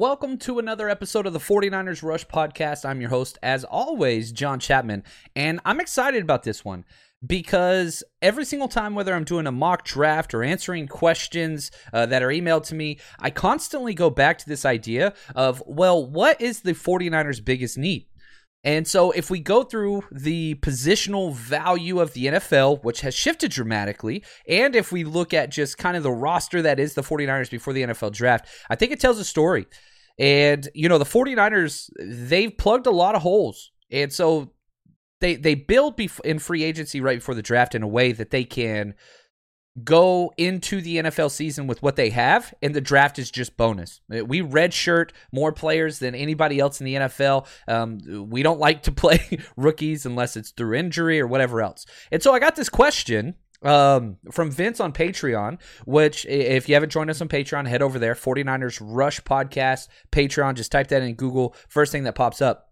Welcome to another episode of the 49ers Rush podcast. I'm your host, as always, John Chapman, and I'm excited about this one because every single time, whether I'm doing a mock draft or answering questions uh, that are emailed to me, I constantly go back to this idea of, well, what is the 49ers' biggest need? And so, if we go through the positional value of the NFL, which has shifted dramatically, and if we look at just kind of the roster that is the 49ers before the NFL draft, I think it tells a story. And, you know, the 49ers, they've plugged a lot of holes. And so, they, they build bef- in free agency right before the draft in a way that they can go into the NFL season with what they have, and the draft is just bonus. We redshirt more players than anybody else in the NFL. Um, we don't like to play rookies unless it's through injury or whatever else. And so I got this question um, from Vince on Patreon, which if you haven't joined us on Patreon, head over there. 49ers Rush Podcast, Patreon. Just type that in Google. First thing that pops up.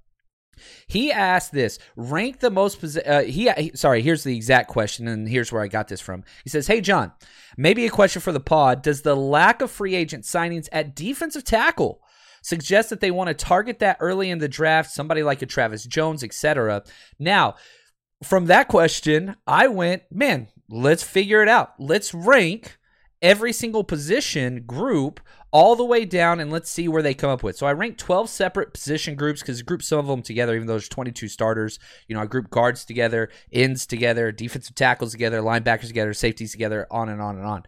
He asked this: rank the most. Uh, he sorry. Here's the exact question, and here's where I got this from. He says, "Hey John, maybe a question for the pod. Does the lack of free agent signings at defensive tackle suggest that they want to target that early in the draft? Somebody like a Travis Jones, etc." Now, from that question, I went, man. Let's figure it out. Let's rank every single position group all the way down and let's see where they come up with. So I ranked 12 separate position groups because I grouped some of them together, even though there's 22 starters. You know, I grouped guards together, ends together, defensive tackles together, linebackers together, safeties together, on and on and on.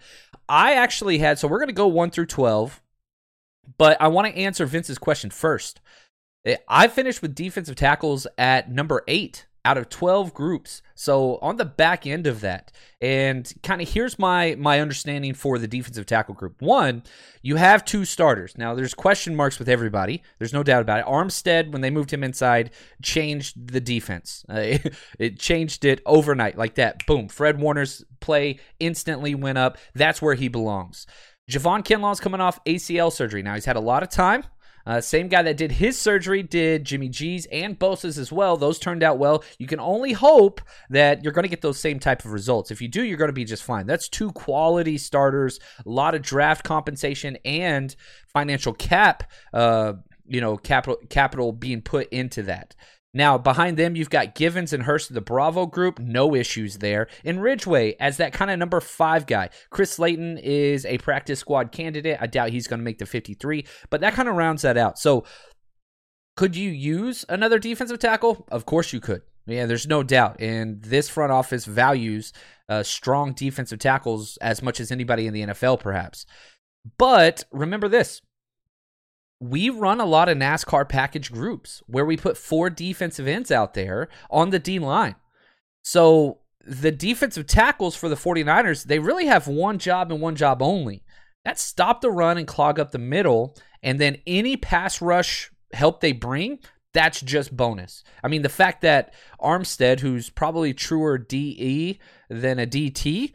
I actually had, so we're going to go 1 through 12, but I want to answer Vince's question first. Eh, I finished with defensive tackles at number eight out of 12 groups. So on the back end of that, and kind of here's my my understanding for the defensive tackle group. One, you have two starters. Now there's question marks with everybody. There's no doubt about it. Armstead, when they moved him inside, changed the defense. Uh, it, changed it overnight like that. Boom. Fred Warner's play instantly went up. That's where he belongs. Javon Kinlaw's coming off ACL surgery. Now he's had a lot of time. Uh, same guy that did his surgery did Jimmy G's and Bosa's as well. Those turned out well. You can only hope that you're going to get those same type of results. If you do, you're going to be just fine. That's two quality starters, a lot of draft compensation and financial cap. Uh, you know, capital capital being put into that. Now, behind them, you've got Givens and Hurst of the Bravo group. No issues there. And Ridgeway as that kind of number five guy. Chris Slayton is a practice squad candidate. I doubt he's going to make the 53, but that kind of rounds that out. So, could you use another defensive tackle? Of course you could. Yeah, there's no doubt. And this front office values uh, strong defensive tackles as much as anybody in the NFL, perhaps. But remember this we run a lot of NASCAR package groups where we put four defensive ends out there on the D line. So the defensive tackles for the 49ers, they really have one job and one job only. That's stop the run and clog up the middle. And then any pass rush help they bring, that's just bonus. I mean, the fact that Armstead, who's probably truer DE than a DT,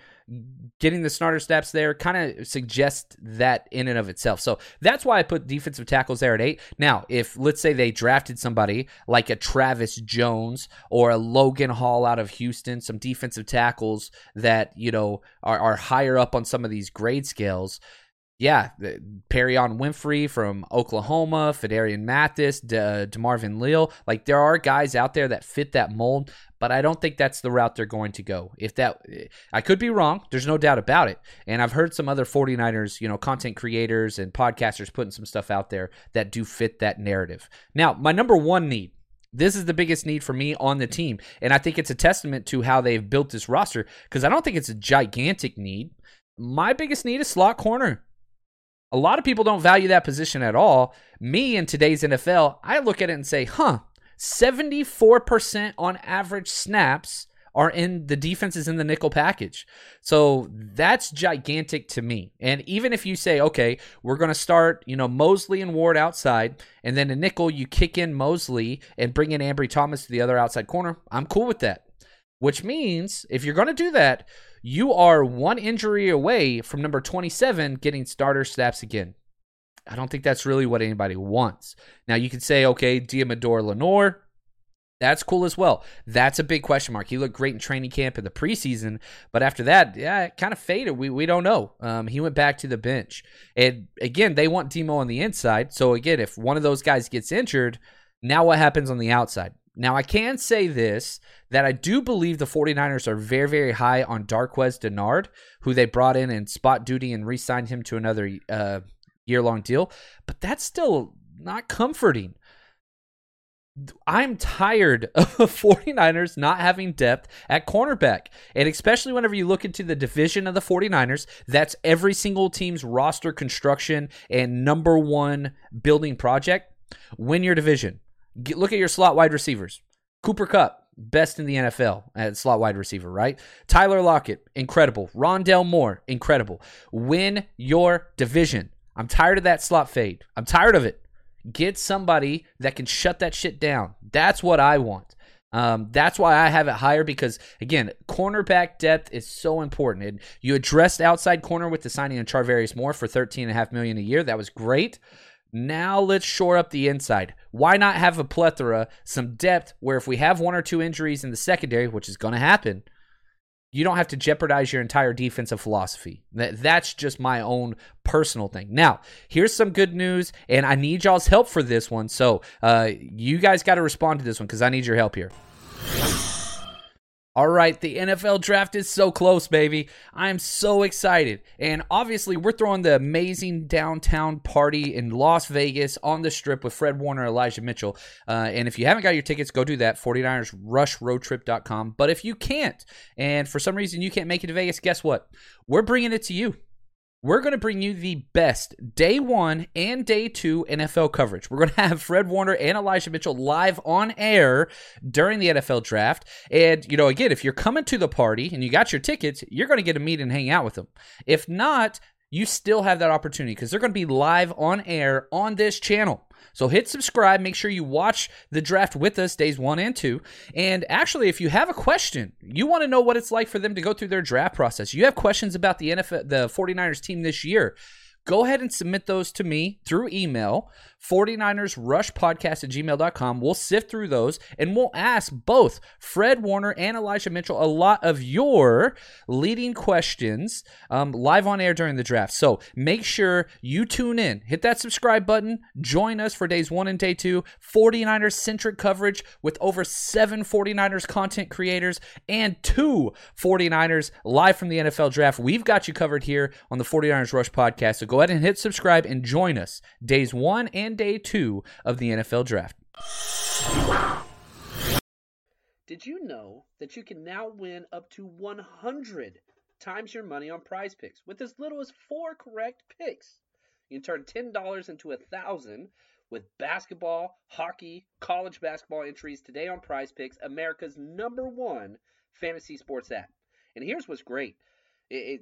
getting the starter steps there kind of suggests that in and of itself. So that's why I put defensive tackles there at eight. Now, if let's say they drafted somebody like a Travis Jones or a Logan Hall out of Houston, some defensive tackles that, you know, are, are higher up on some of these grade scales, yeah, Perrion Winfrey from Oklahoma, Phidarian Mathis, De- uh, DeMarvin Leal. Like there are guys out there that fit that mold, but I don't think that's the route they're going to go. If that I could be wrong, there's no doubt about it. And I've heard some other 49ers, you know, content creators and podcasters putting some stuff out there that do fit that narrative. Now, my number 1 need this is the biggest need for me on the team. And I think it's a testament to how they've built this roster because I don't think it's a gigantic need. My biggest need is slot corner. A lot of people don't value that position at all. Me in today's NFL, I look at it and say, huh, 74% on average snaps are in the defenses in the nickel package. So that's gigantic to me. And even if you say, okay, we're going to start, you know, Moseley and Ward outside, and then a nickel, you kick in Moseley and bring in Ambry Thomas to the other outside corner, I'm cool with that. Which means if you're going to do that, you are one injury away from number 27 getting starter snaps again. I don't think that's really what anybody wants. Now you could say, okay, Deommodore Lenoir, that's cool as well. That's a big question mark. He looked great in training camp in the preseason, but after that, yeah, it kind of faded. We we don't know. Um, he went back to the bench, and again, they want Demo on the inside. So again, if one of those guys gets injured, now what happens on the outside? Now I can say this that I do believe the 49ers are very very high on Darqueze Dennard, who they brought in in spot duty and re-signed him to another uh, year long deal, but that's still not comforting. I'm tired of 49ers not having depth at cornerback. And especially whenever you look into the division of the 49ers, that's every single team's roster construction and number one building project. Win your division. Get, look at your slot wide receivers. Cooper Kupp, best in the NFL at slot wide receiver, right? Tyler Lockett, incredible. Rondale Moore, incredible. Win your division. I'm tired of that slot fade. I'm tired of it. Get somebody that can shut that shit down. That's what I want. Um, that's why I have it higher because again, cornerback depth is so important. And you addressed outside corner with the signing of Charvarius Moore for thirteen and a half million a year. That was great. Now let's shore up the inside. Why not have a plethora, some depth where if we have one or two injuries in the secondary, which is going to happen, you don't have to jeopardize your entire defensive philosophy. That, that's just my own personal thing. Now, here's some good news, and I need y'all's help for this one. So, uh, you guys got to respond to this one because I need your help here. All right, the NFL draft is so close, baby. I'm so excited. And obviously, we're throwing the amazing downtown party in Las Vegas on the strip with Fred Warner, Elijah Mitchell. Uh, and if you haven't got your tickets, go do that, 49ersrushroadtrip.com. But if you can't, and for some reason you can't make it to Vegas, guess what? We're bringing it to you we're going to bring you the best day one and day two NFL coverage. We're going to have Fred Warner and Elijah Mitchell live on air during the NFL draft. And, you know, again, if you're coming to the party and you got your tickets, you're going to get to meet and hang out with them. If not, you still have that opportunity because they're going to be live on air on this channel. So hit subscribe. Make sure you watch the draft with us days one and two. And actually, if you have a question, you want to know what it's like for them to go through their draft process, you have questions about the NFL, the 49ers team this year, go ahead and submit those to me through email 49ers Rush Podcast at gmail.com. We'll sift through those and we'll ask both Fred Warner and Elijah Mitchell a lot of your leading questions um, live on air during the draft. So make sure you tune in, hit that subscribe button, join us for days one and day two, 49ers centric coverage with over seven 49ers content creators and two 49ers live from the NFL draft. We've got you covered here on the 49ers Rush Podcast. So go ahead and hit subscribe and join us days one and day two of the NFL draft. Did you know that you can now win up to 100 times your money on prize picks with as little as four correct picks? You can turn $10 into a thousand with basketball, hockey, college basketball entries today on prize picks, America's number one fantasy sports app. And here's what's great. It,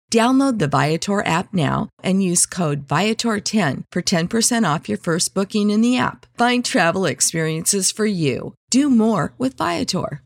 Download the Viator app now and use code Viator10 for 10% off your first booking in the app. Find travel experiences for you. Do more with Viator.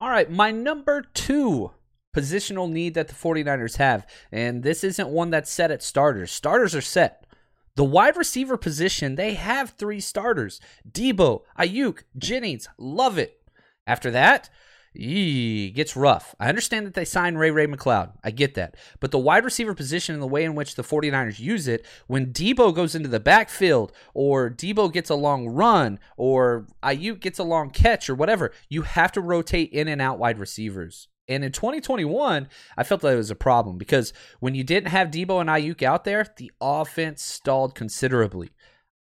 All right, my number two positional need that the 49ers have, and this isn't one that's set at starters. Starters are set. The wide receiver position, they have three starters Deebo, Aiyuk, Jennings. Love it. After that, Yee, gets rough. I understand that they signed Ray Ray McCloud. I get that. But the wide receiver position and the way in which the 49ers use it, when Deebo goes into the backfield or Deebo gets a long run or Aiyuk gets a long catch or whatever, you have to rotate in and out wide receivers. And in 2021, I felt that it was a problem because when you didn't have Deebo and Aiyuk out there, the offense stalled considerably.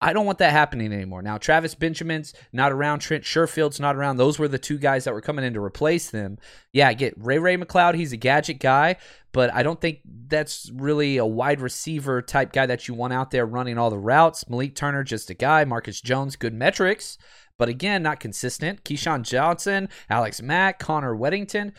I don't want that happening anymore. Now, Travis Benjamin's not around. Trent Sherfield's not around. Those were the two guys that were coming in to replace them. Yeah, get Ray Ray McCloud. He's a gadget guy, but I don't think that's really a wide receiver type guy that you want out there running all the routes. Malik Turner, just a guy. Marcus Jones, good metrics, but again, not consistent. Keyshawn Johnson, Alex Mack, Connor Wedington.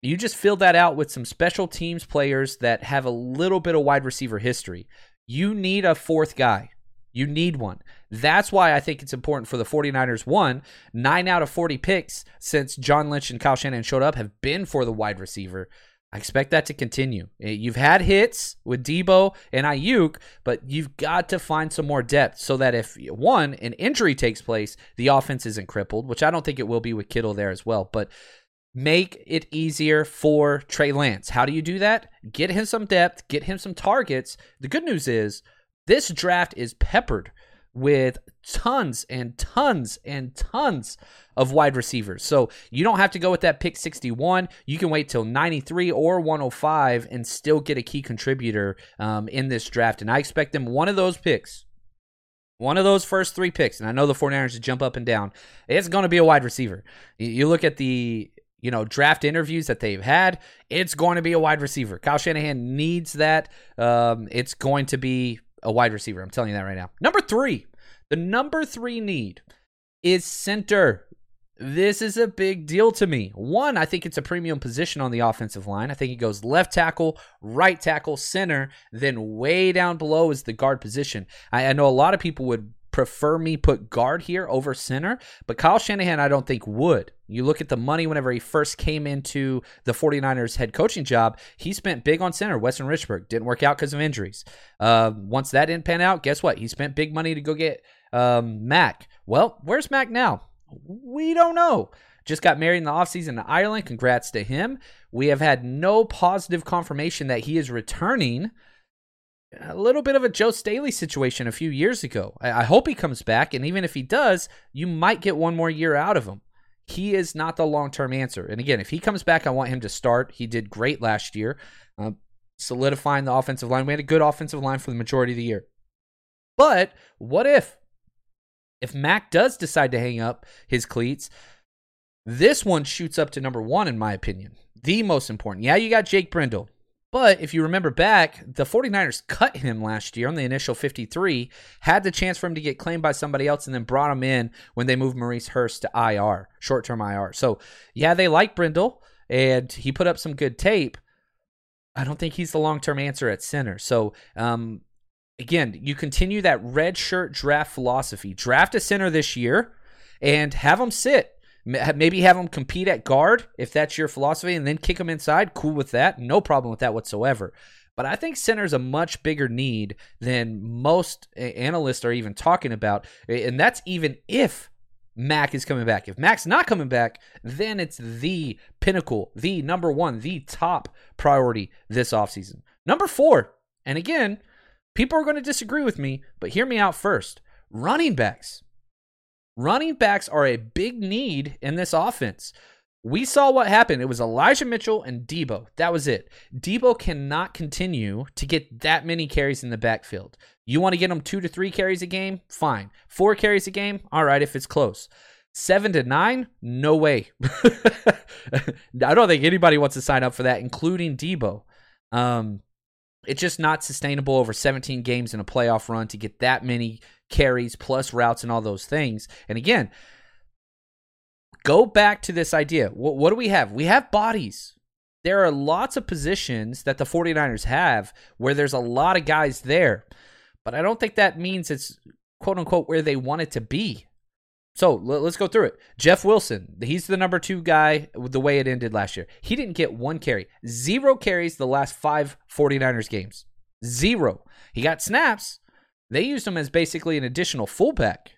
You just fill that out with some special teams players that have a little bit of wide receiver history. You need a fourth guy. You need one. That's why I think it's important for the 49ers. One, nine out of 40 picks since John Lynch and Kyle Shanahan showed up have been for the wide receiver. I expect that to continue. Eh, you've had hits with Deebo and Aiyuk, but you've got to find some more depth so that if one, an injury takes place, the offense isn't crippled, which I don't think it will be with Kittle there as well. But make it easier for Trey Lance. How do you do that? Get him some depth, get him some targets. The good news is this draft is peppered with tons and tons and tons of wide receivers. So you don't have to go with that pick 61. You can wait till 93 or 105 and still get a key contributor um, in this draft. And I expect them one of those picks, one of those first three picks, and I know the 49ers to jump up and down, it's going to be a wide receiver. You look at the you know, draft interviews that they've had, it's going to be a wide receiver. Kyle Shanahan needs that. Um, it's going to be a wide receiver. I'm telling you that right now. Number three, the number three need is center. This is a big deal to me. One, I think it's a premium position on the offensive line. I think it goes left tackle, right tackle, center, then way down below is the guard position. I, I know a lot of people would prefer me put guard here over center, but Kyle Shanahan, I don't think would. You look at the money whenever he first came into the 49ers head coaching job, he spent big on center. Weston Richburg didn't work out because of injuries. Uh, once that didn't pan out, guess what? He spent big money to go get um, Mack. Well, where's Mack now? We don't know. Just got married in the offseason in Ireland. Congrats to him. We have had no positive confirmation that he is returning a little bit of a Joe Staley situation a few years ago. I, I, hope he comes back, and even if he does, you might get one more year out of him. He is not the long term answer. And again, if he comes back, I want him to start. He did great last year, uh, solidifying the offensive line. We had a good offensive line for the majority of the year. But what if? If Mack does decide to hang up his cleats, this one shoots up to number one, in my opinion. The most important. Yeah, you got Jake Brendel. But if you remember back, the 49ers cut him last year on the initial 53, had the chance for him to get claimed by somebody else, and then brought him in when they moved Maurice Hurst to IR, short term IR. So, yeah, they like Brendel, and he put up some good tape. I don't think he's the long term answer at center. So, um, again, you continue that red shirt draft philosophy. Draft a center this year and have him sit Maybe have them compete at guard if that's your philosophy, and then kick them inside. Cool with that. No problem with that whatsoever. But I think center is a much bigger need than most analysts are even talking about. And that's even if Mack is coming back. If Mack's not coming back, then it's the pinnacle, the number one, the top priority this offseason. Number four, and again, people are going to disagree with me, but hear me out first. Running backs. Running backs are a big need in this offense. We saw what happened. It was Elijah Mitchell and Deebo. That was it. Deebo cannot continue to get that many carries in the backfield. You want to get him two to three carries a game? Fine. Four carries a game? All right, if it's close. Seven to nine? No way. I don't think anybody wants to sign up for that, including Deebo. Um, it's just not sustainable over 17 games in a playoff run to get that many carries plus routes and all those things. And again, go back to this idea. What, what do we have? We have bodies. There are lots of positions that the 49ers have where there's a lot of guys there, but I don't think that means it's quote unquote where they want it to be. So let's go through it. Jeff Wilson, he's the number two guy the way it ended last year. He didn't get one carry, zero carries the last five 49ers games. Zero. He got snaps. They used him as basically an additional fullback.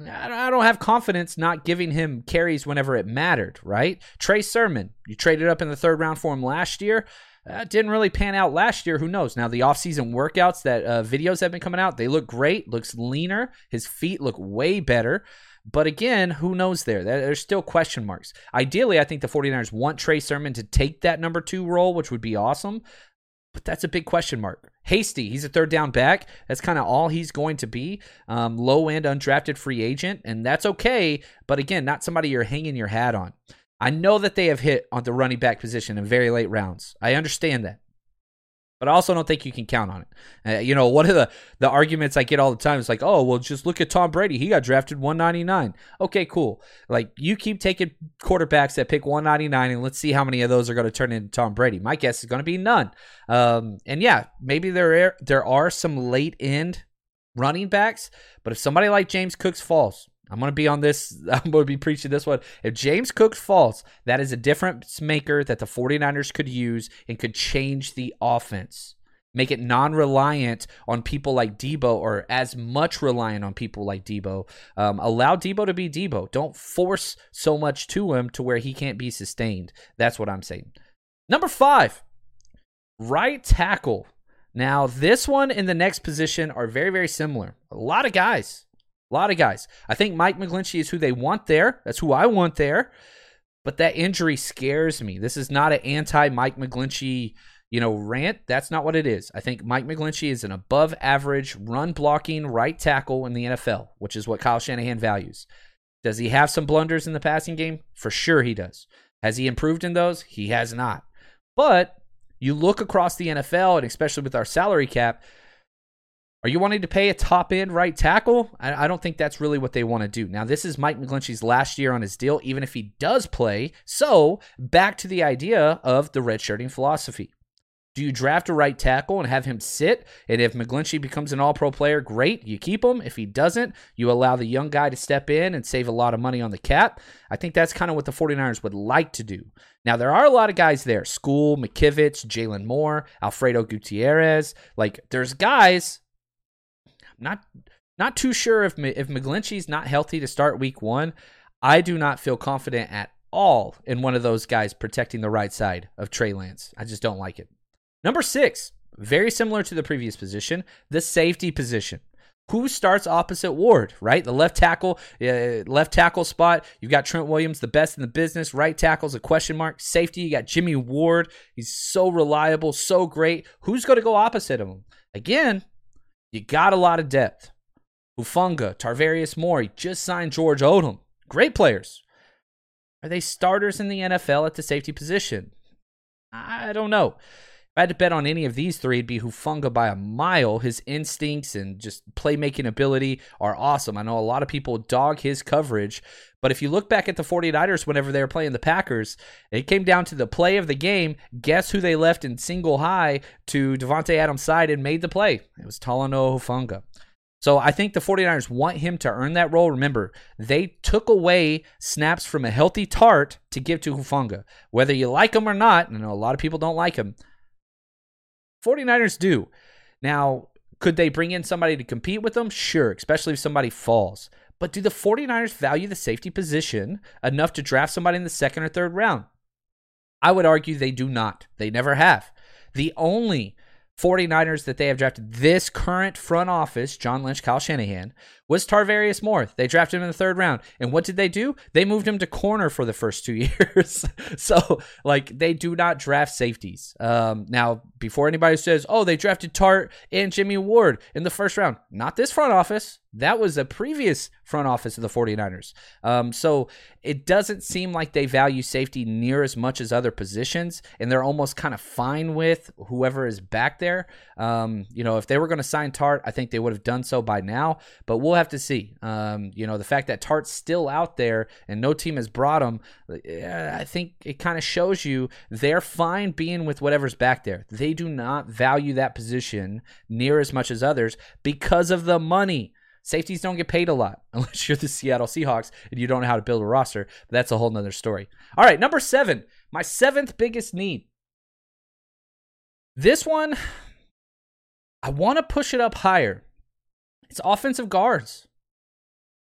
I don't have confidence not giving him carries whenever it mattered, right? Trey Sermon, you traded up in the third round for him last year. Uh, didn't really pan out last year. Who knows? Now the offseason workouts that uh, videos have been coming out, they look great. Looks leaner. His feet look way better. But again, who knows there? There's still question marks. Ideally, I think the 49ers want Trey Sermon to take that number two role, which would be awesome. But that's a big question mark. Hasty, he's a third down back. That's kind of all he's going to be. Um, low end undrafted free agent, and that's okay. But again, not somebody you're hanging your hat on. I know that they have hit on the running back position in very late rounds. I understand that but I also don't think you can count on it. Uh, you know, one of the, the arguments I get all the time is like, oh, well, just look at Tom Brady. He got drafted 199. Okay, cool. Like, you keep taking quarterbacks that pick 199, and let's see how many of those are going to turn into Tom Brady. My guess is going to be none. Um, and yeah, maybe there are, there are some late end running backs, but if somebody like James Cooks falls, I'm going to be on this. I'm going to be preaching this one. If James Cook falls, that is a difference maker that the 49ers could use and could change the offense. Make it non reliant on people like Deebo or as much reliant on people like Deebo. Um, allow Deebo to be Deebo. Don't force so much to him to where he can't be sustained. That's what I'm saying. Number five, right tackle. Now, this one and the next position are very, very similar. A lot of guys a lot of guys. I think Mike McGlinchey is who they want there. That's who I want there. But that injury scares me. This is not an anti Mike McGlinchey, you know, rant. That's not what it is. I think Mike McGlinchey is an above average run blocking right tackle in the NFL, which is what Kyle Shanahan values. Does he have some blunders in the passing game? For sure he does. Has he improved in those? He has not. But you look across the NFL, and especially with our salary cap, are you wanting to pay a top end right tackle? I, I don't think that's really what they want to do. Now, this is Mike McGlinchey's last year on his deal, even if he does play. So, back to the idea of the redshirting philosophy. Do you draft a right tackle and have him sit? And if McGlinchey becomes an all pro player, great. You keep him. If he doesn't, you allow the young guy to step in and save a lot of money on the cap. I think that's kind of what the 49ers would like to do. Now, there are a lot of guys there Skule, McKivitz, Jaylon Moore, Alfredo Gutierrez. Like, there's guys not not too sure if if McGlinchey's not healthy to start week one. I do not feel confident at all in one of those guys protecting the right side of Trey Lance. I just don't like it. Number six, very similar to the previous position, the safety position. Who starts opposite Ward, right? The left tackle, uh, left tackle spot. You've got Trent Williams, the best in the business. Right tackle's a question mark. Safety, you got Jimmy Ward. He's so reliable, so great. Who's going to go opposite of him? Again, you got a lot of depth. Hufanga, Tarvarius Moore, just signed George Odum. Great players. Are they starters in the NFL at the safety position? I don't know. If I had to bet on any of these three, it'd be Hufanga by a mile. His instincts and just playmaking ability are awesome. I know a lot of people dog his coverage, but if you look back at the 49ers whenever they were playing the Packers, it came down to the play of the game. Guess who they left in single high to Davante Adams' side and made the play? It was Talanoa Hufanga. So I think the 49ers want him to earn that role. Remember, they took away snaps from a healthy Tartt to give to Hufanga. Whether you like him or not, I know a lot of people don't like him 49ers do. Now, could they bring in somebody to compete with them? Sure, especially if somebody falls. But do the 49ers value the safety position enough to draft somebody in the second or third round? I would argue they do not. They never have. The only 49ers that they have drafted this current front office, John Lynch, Kyle Shanahan, was Tarvarius Moore. They drafted him in the third round. And what did they do? They moved him to corner for the first two years. so, like, they do not draft safeties. Um, now, before anybody says, oh, they drafted Tartt and Jimmy Ward in the first round, not this front office. That was a previous front office of the 49ers. Um, so it doesn't seem like they value safety near as much as other positions, and they're almost kind of fine with whoever is back there. Um, you know, if they were going to sign Tartt, I think they would have done so by now, but we'll have to see. Um, you know, the fact that Tartt's still out there and no team has brought him, I think it kind of shows you they're fine being with whatever's back there. They do not value that position near as much as others because of the money. Safeties don't get paid a lot unless you're the Seattle Seahawks and you don't know how to build a roster. That's a whole nother story. All right, number seven, my seventh biggest need. This one, I want to push it up higher. It's offensive guards.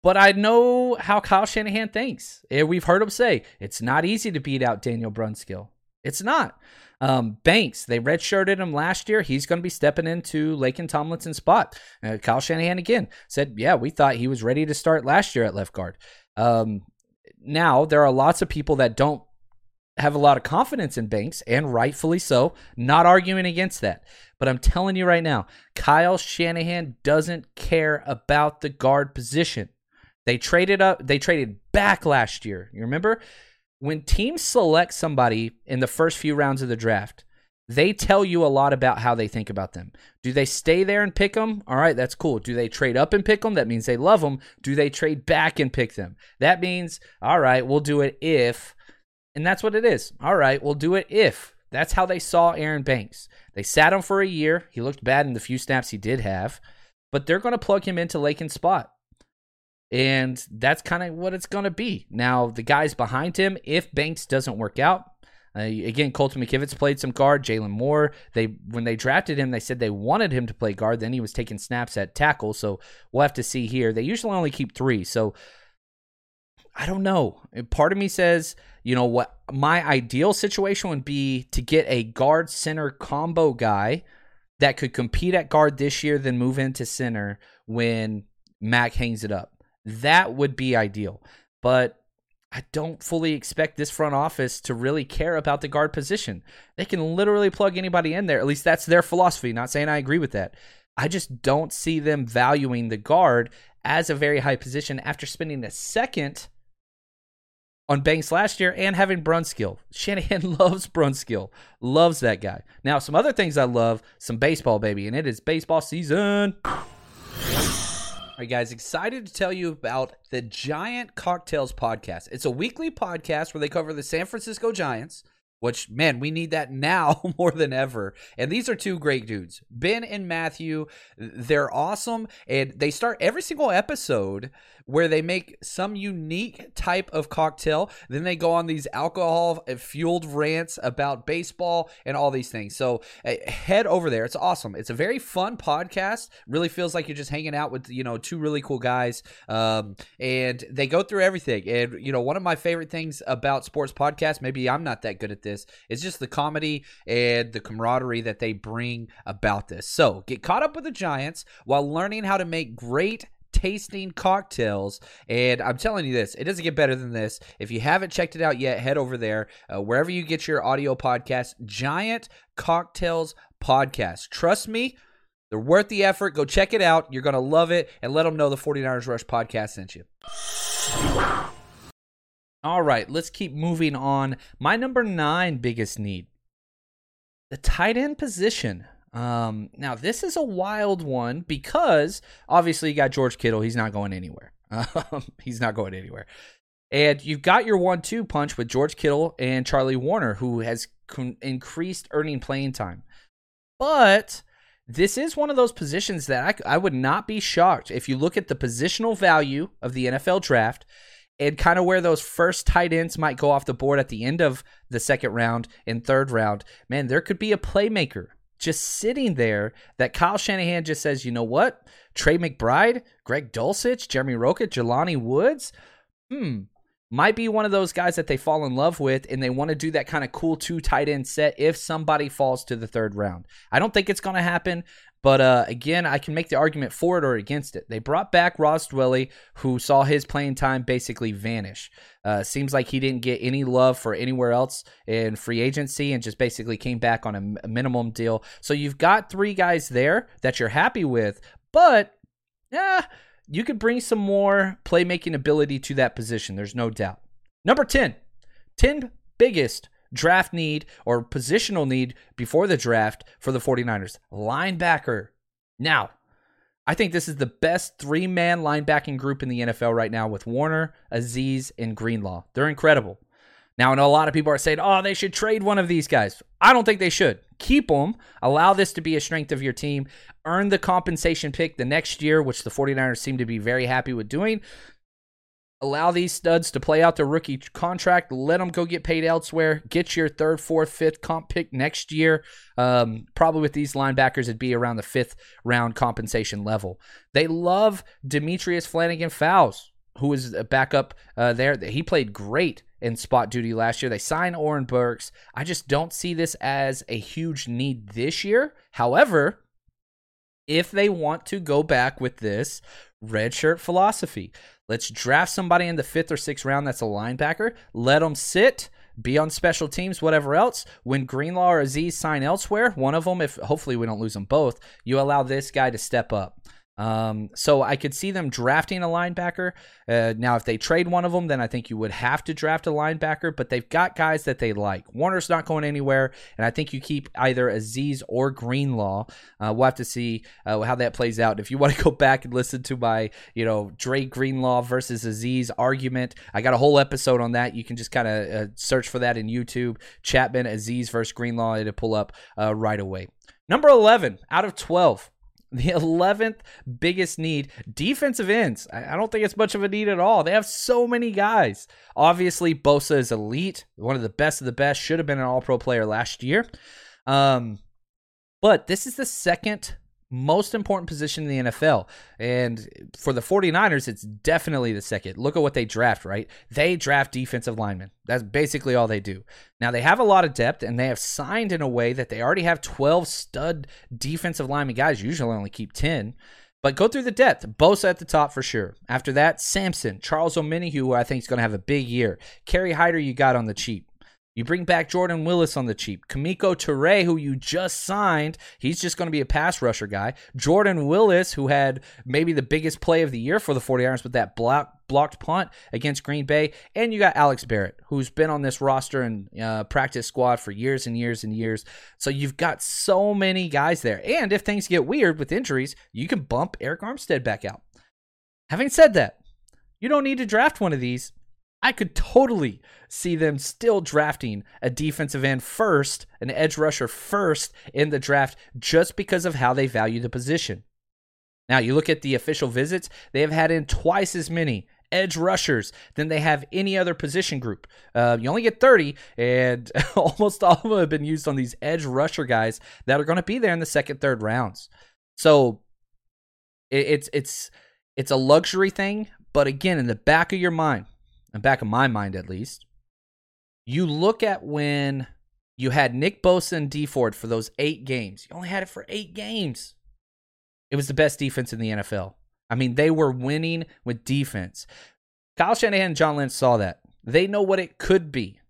But I know how Kyle Shanahan thinks. We've heard him say it's not easy to beat out Daniel Brunskill. It's not. Um, Banks, they redshirted him last year. He's going to be stepping into Laken Tomlinson's spot. Uh, Kyle Shanahan again said, yeah, we thought he was ready to start last year at left guard. Um, now, there are lots of people that don't have a lot of confidence in Banks, and rightfully so. Not arguing against that. But I'm telling you right now, Kyle Shanahan doesn't care about the guard position. They traded up, they traded back last year. You remember? when teams select somebody in the first few rounds of the draft, they tell you a lot about how they think about them. Do they stay there and pick them? All right, that's cool. Do they trade up and pick them? That means they love them. Do they trade back and pick them? That means, all right, we'll do it if. And that's what it is. All right, we'll do it if. That's how they saw Aaron Banks. They sat him for a year. He looked bad in the few snaps he did have, but they're going to plug him into Laken's spot. And that's kind of what it's going to be. Now, the guys behind him, if Banks doesn't work out, uh, again, Colton McKivitz played some guard. Jaylon Moore, they when they drafted him, they said they wanted him to play guard. Then he was taking snaps at tackle. So we'll have to see here. They usually only keep three. So I don't know. Part of me says, you know what, my ideal situation would be to get a guard center combo guy that could compete at guard this year, then move into center when Mack hangs it up. That would be ideal. But I don't fully expect this front office to really care about the guard position. They can literally plug anybody in there. At least that's their philosophy. Not saying I agree with that. I just don't see them valuing the guard as a very high position after spending a second on Banks last year and having Brunskill. Shanahan loves Brunskill, loves that guy. Now, some other things I love, some baseball, baby, and it is baseball season. All right, guys, excited to tell you about the Giant Cocktails podcast. It's a weekly podcast where they cover the San Francisco Giants, which, man, we need that now more than ever. And these are two great dudes, Ben and Matthew. They're awesome. And they start every single episode where they make some unique type of cocktail. Then they go on these alcohol fueled rants about baseball and all these things. So uh, head over there. It's awesome. It's a very fun podcast. Really feels like you're just hanging out with, you know, two really cool guys. Um, and they go through everything. And, you know, one of my favorite things about sports podcasts, maybe I'm not that good at this, is just the comedy and the camaraderie that they bring about this. So get caught up with the Giants while learning how to make great tasting cocktails. And I'm telling you this, it doesn't get better than this. If you haven't checked it out yet, head over there. Uh, wherever you get your audio podcast, Giant Cocktails Podcast. Trust me, they're worth the effort. Go check it out. You're going to love it. And let them know the 49ers Rush podcast sent you. All right, let's keep moving on. My number nine biggest need the tight end position. Um, now this is a wild one because obviously you got George Kittle. He's not going anywhere. Um, he's not going anywhere. And you've got your one-two punch with George Kittle and Charlie Woerner, who has con- increased earning playing time. But this is one of those positions that I, I would not be shocked if you look at the positional value of the NFL draft and kind of where those first tight ends might go off the board at the end of the second round and third round. Man, there could be a playmaker just sitting there that Kyle Shanahan just says, you know what? Trey McBride, Greg Dulcich, Jeremy Ruckert, Jelani Woods, hmm, might be one of those guys that they fall in love with and they want to do that kind of cool two tight end set if somebody falls to the third round. I don't think it's going to happen. But uh, again, I can make the argument for it or against it. They brought back Ross Dwelley, who saw his playing time basically vanish. Uh, seems like he didn't get any love for anywhere else in free agency and just basically came back on a, a minimum deal. So you've got three guys there that you're happy with, but yeah, you could bring some more playmaking ability to that position. There's no doubt. Number 10, 10 biggest draft need or positional need before the draft for the 49ers linebacker. Now, I think this is the best three man linebacking group in the NFL right now with Warner, Azeez, and Greenlaw. They're incredible. Now, I know a lot of people are saying, oh, they should trade one of these guys. I don't think they should. Keep them. Allow this to be a strength of your team. Earn the compensation pick the next year, which the 49ers seem to be very happy with doing allow these studs to play out their rookie contract. Let them go get paid elsewhere. Get your third, fourth, fifth comp pick next year. Um, probably with these linebackers, it'd be around the fifth round compensation level. They love Demetrius Flannigan-Fowles, who is a backup uh, there. He played great in spot duty last year. They signed Oren Burks. I just don't see this as a huge need this year. However, if they want to go back with this redshirt philosophy, Let's draft somebody in the fifth or sixth round that's a linebacker. Let them sit, be on special teams, whatever else. When Greenlaw or Azeez sign elsewhere, one of them, if hopefully we don't lose them both, you allow this guy to step up. Um, so I could see them drafting a linebacker. Uh, now, if they trade one of them, then I think you would have to draft a linebacker. But they've got guys that they like. Warner's not going anywhere, and I think you keep either Azeez or Greenlaw. Uh, we'll have to see uh, how that plays out. If you want to go back and listen to my, you know, Dre Greenlaw versus Azeez argument, I got a whole episode on that. You can just kind of uh, search for that in YouTube. Chapman Azeez versus Greenlaw. It'll pull up uh, right away. Number 11 out of 12. The 11th biggest need, defensive ends. I don't think it's much of a need at all. They have so many guys. Obviously, Bosa is elite, one of the best of the best, should have been an all pro player last year. Um, but this is the second most important position in the NFL. And for the 49ers, it's definitely the second. Look at what they draft, right? They draft defensive linemen. That's basically all they do. Now, they have a lot of depth and they have signed in a way that they already have 12 stud defensive lineman guys, usually only keep 10. But go through the depth. Bosa at the top for sure. After that, Samson, Charles Omenihu, who I think is going to have a big year. Kerry Hyder, you got on the cheap. You bring back Jordan Willis on the cheap. Kemoko Turay, who you just signed, he's just going to be a pass rusher guy. Jordan Willis, who had maybe the biggest play of the year for the 49ers with that block, blocked punt against Green Bay. And you got Alex Barrett, who's been on this roster and uh, practice squad for years and years and years. So you've got so many guys there. And if things get weird with injuries, you can bump Arik Armstead back out. Having said that, you don't need to draft one of these I could totally see them still drafting a defensive end first, an edge rusher first in the draft, just because of how they value the position. Now, you look at the official visits, they have had in twice as many edge rushers than they have any other position group. Uh, you only get 30, and almost all of them have been used on these edge rusher guys that are going to be there in the second, third rounds. So it, it's it's it's a luxury thing, but again, in the back of your mind, the back of my mind at least, you look at when you had Nick Bosa and Dee Ford for those eight games. You only had it for eight games. It was the best defense in the NFL. I mean, they were winning with defense. Kyle Shanahan and John Lynch saw that. They know what it could be.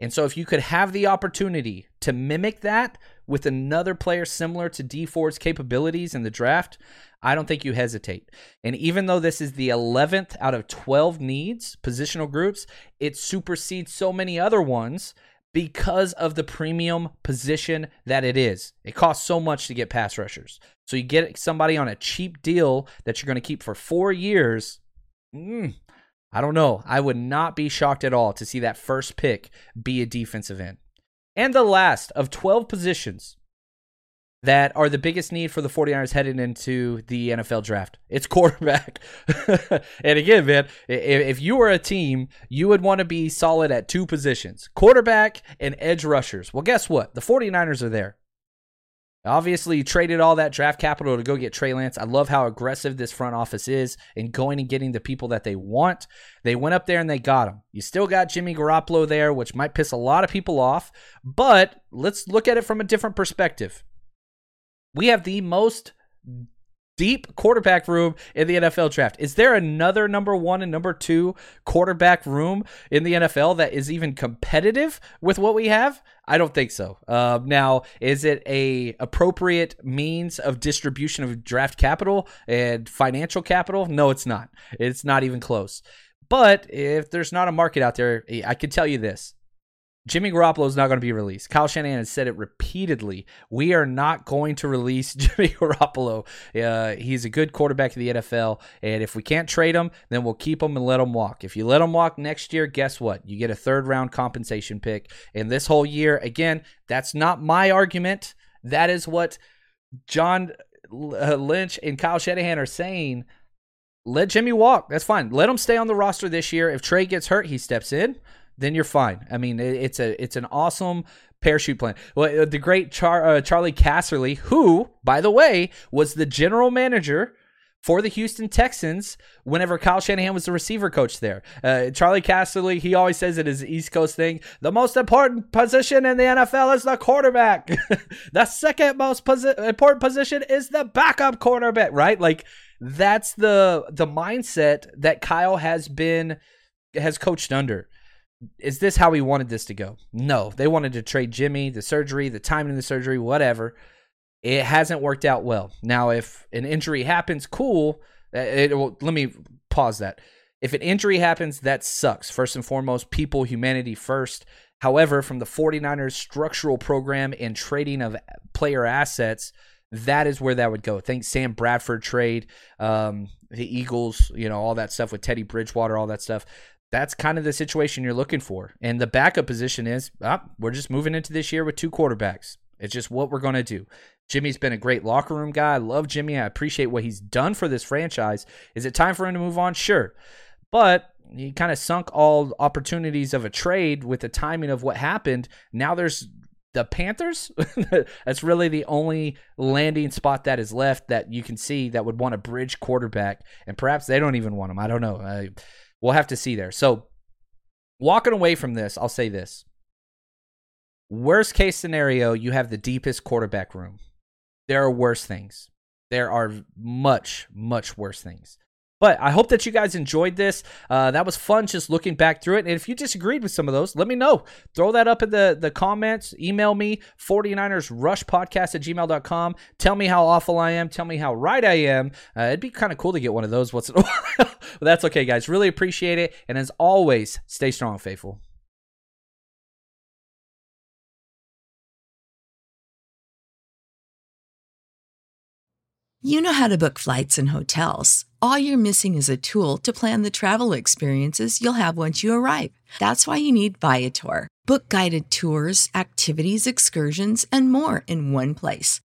And so if you could have the opportunity to mimic that with another player similar to Dee Ford's capabilities in the draft, I don't think you hesitate. And even though this is the 11th out of 12 needs, positional groups, it supersedes so many other ones because of the premium position that it is. It costs so much to get pass rushers. So you get somebody on a cheap deal that you're going to keep for four years. Mm, I don't know. I would not be shocked at all to see that first pick be a defensive end. And the last of 12 positions that are the biggest need for the 49ers heading into the NFL draft. It's quarterback. and again, man, if you were a team, you would want to be solid at two positions quarterback and edge rushers. Well, guess what? The 49ers are there. Obviously, you traded all that draft capital to go get Trey Lance. I love how aggressive this front office is in going and getting the people that they want. They went up there and they got him. You still got Jimmy Garoppolo there, which might piss a lot of people off, but let's look at it from a different perspective. We have the most deep quarterback room in the NFL draft. Is there another number one and number two quarterback room in the NFL that is even competitive with what we have? I don't think so. Uh, now, is it a appropriate means of distribution of draft capital and financial capital? No, it's not. It's not even close. But if there's not a market out there, I can tell you this: Jimmy Garoppolo is not going to be released. Kyle Shanahan has said it repeatedly. We are not going to release Jimmy Garoppolo. Uh, he's a good quarterback of the NFL, and if we can't trade him, then we'll keep him and let him walk. If you let him walk next year, guess what? You get a third round compensation pick. And this whole year, again, that's not my argument. That is what John uh, Lynch and Kyle Shanahan are saying. Let Jimmy walk. That's fine. Let him stay on the roster this year. If Trey gets hurt, he steps in then you're fine. I mean, it's a it's an awesome parachute plan. Well, uh, the great Char, uh, Charley Casserly, who, by the way, was the general manager for the Houston Texans whenever Kyle Shanahan was the receiver coach there. Uh, Charley Casserly, he always says it is an East Coast thing. The most important position in the NFL is the quarterback. the second most posi- important position is the backup quarterback, right? Like that's the the mindset that Kyle has been has coached under is this how we wanted this to go? No, they wanted to trade Jimmy, the surgery, the timing of the surgery, whatever. It hasn't worked out well. Now, if an injury happens, cool. Uh, it, let me pause that. If an injury happens, that sucks. First and foremost, people, humanity first. However, from the 49ers structural program and trading of player assets, that is where that would go. Think Sam Bradford trade, um, the Eagles, you know, all that stuff with Teddy Bridgewater, all that stuff that's kind of the situation you're looking for. And the backup position is oh, we're just moving into this year with two quarterbacks. It's just what we're going to do. Jimmy's been a great locker room guy. I love Jimmy. I appreciate what he's done for this franchise. Is it time for him to move on? Sure. But he kind of sunk all opportunities of a trade with the timing of what happened. Now there's the Panthers. That's really the only landing spot that is left that you can see that would want a bridge quarterback. And perhaps they don't even want him. I don't know. We'll have to see there. So, walking away from this, I'll say this. Worst case scenario, you have the deepest quarterback room. There are worse things. There are much, much worse things. But I hope that you guys enjoyed this. Uh, that was fun just looking back through it. And if you disagreed with some of those, let me know. Throw that up in the, the comments. Email me, 49ers Rush Podcast at gmail.com. Tell me how awful I am. Tell me how right I am. Uh, it'd be kind of cool to get one of those once in a while. But that's okay, guys. Really appreciate it. And as always, stay strong, faithful. You know how to book flights and hotels. All you're missing is a tool to plan the travel experiences you'll have once you arrive. That's why you need Viator. Book guided tours, activities, excursions, and more in one place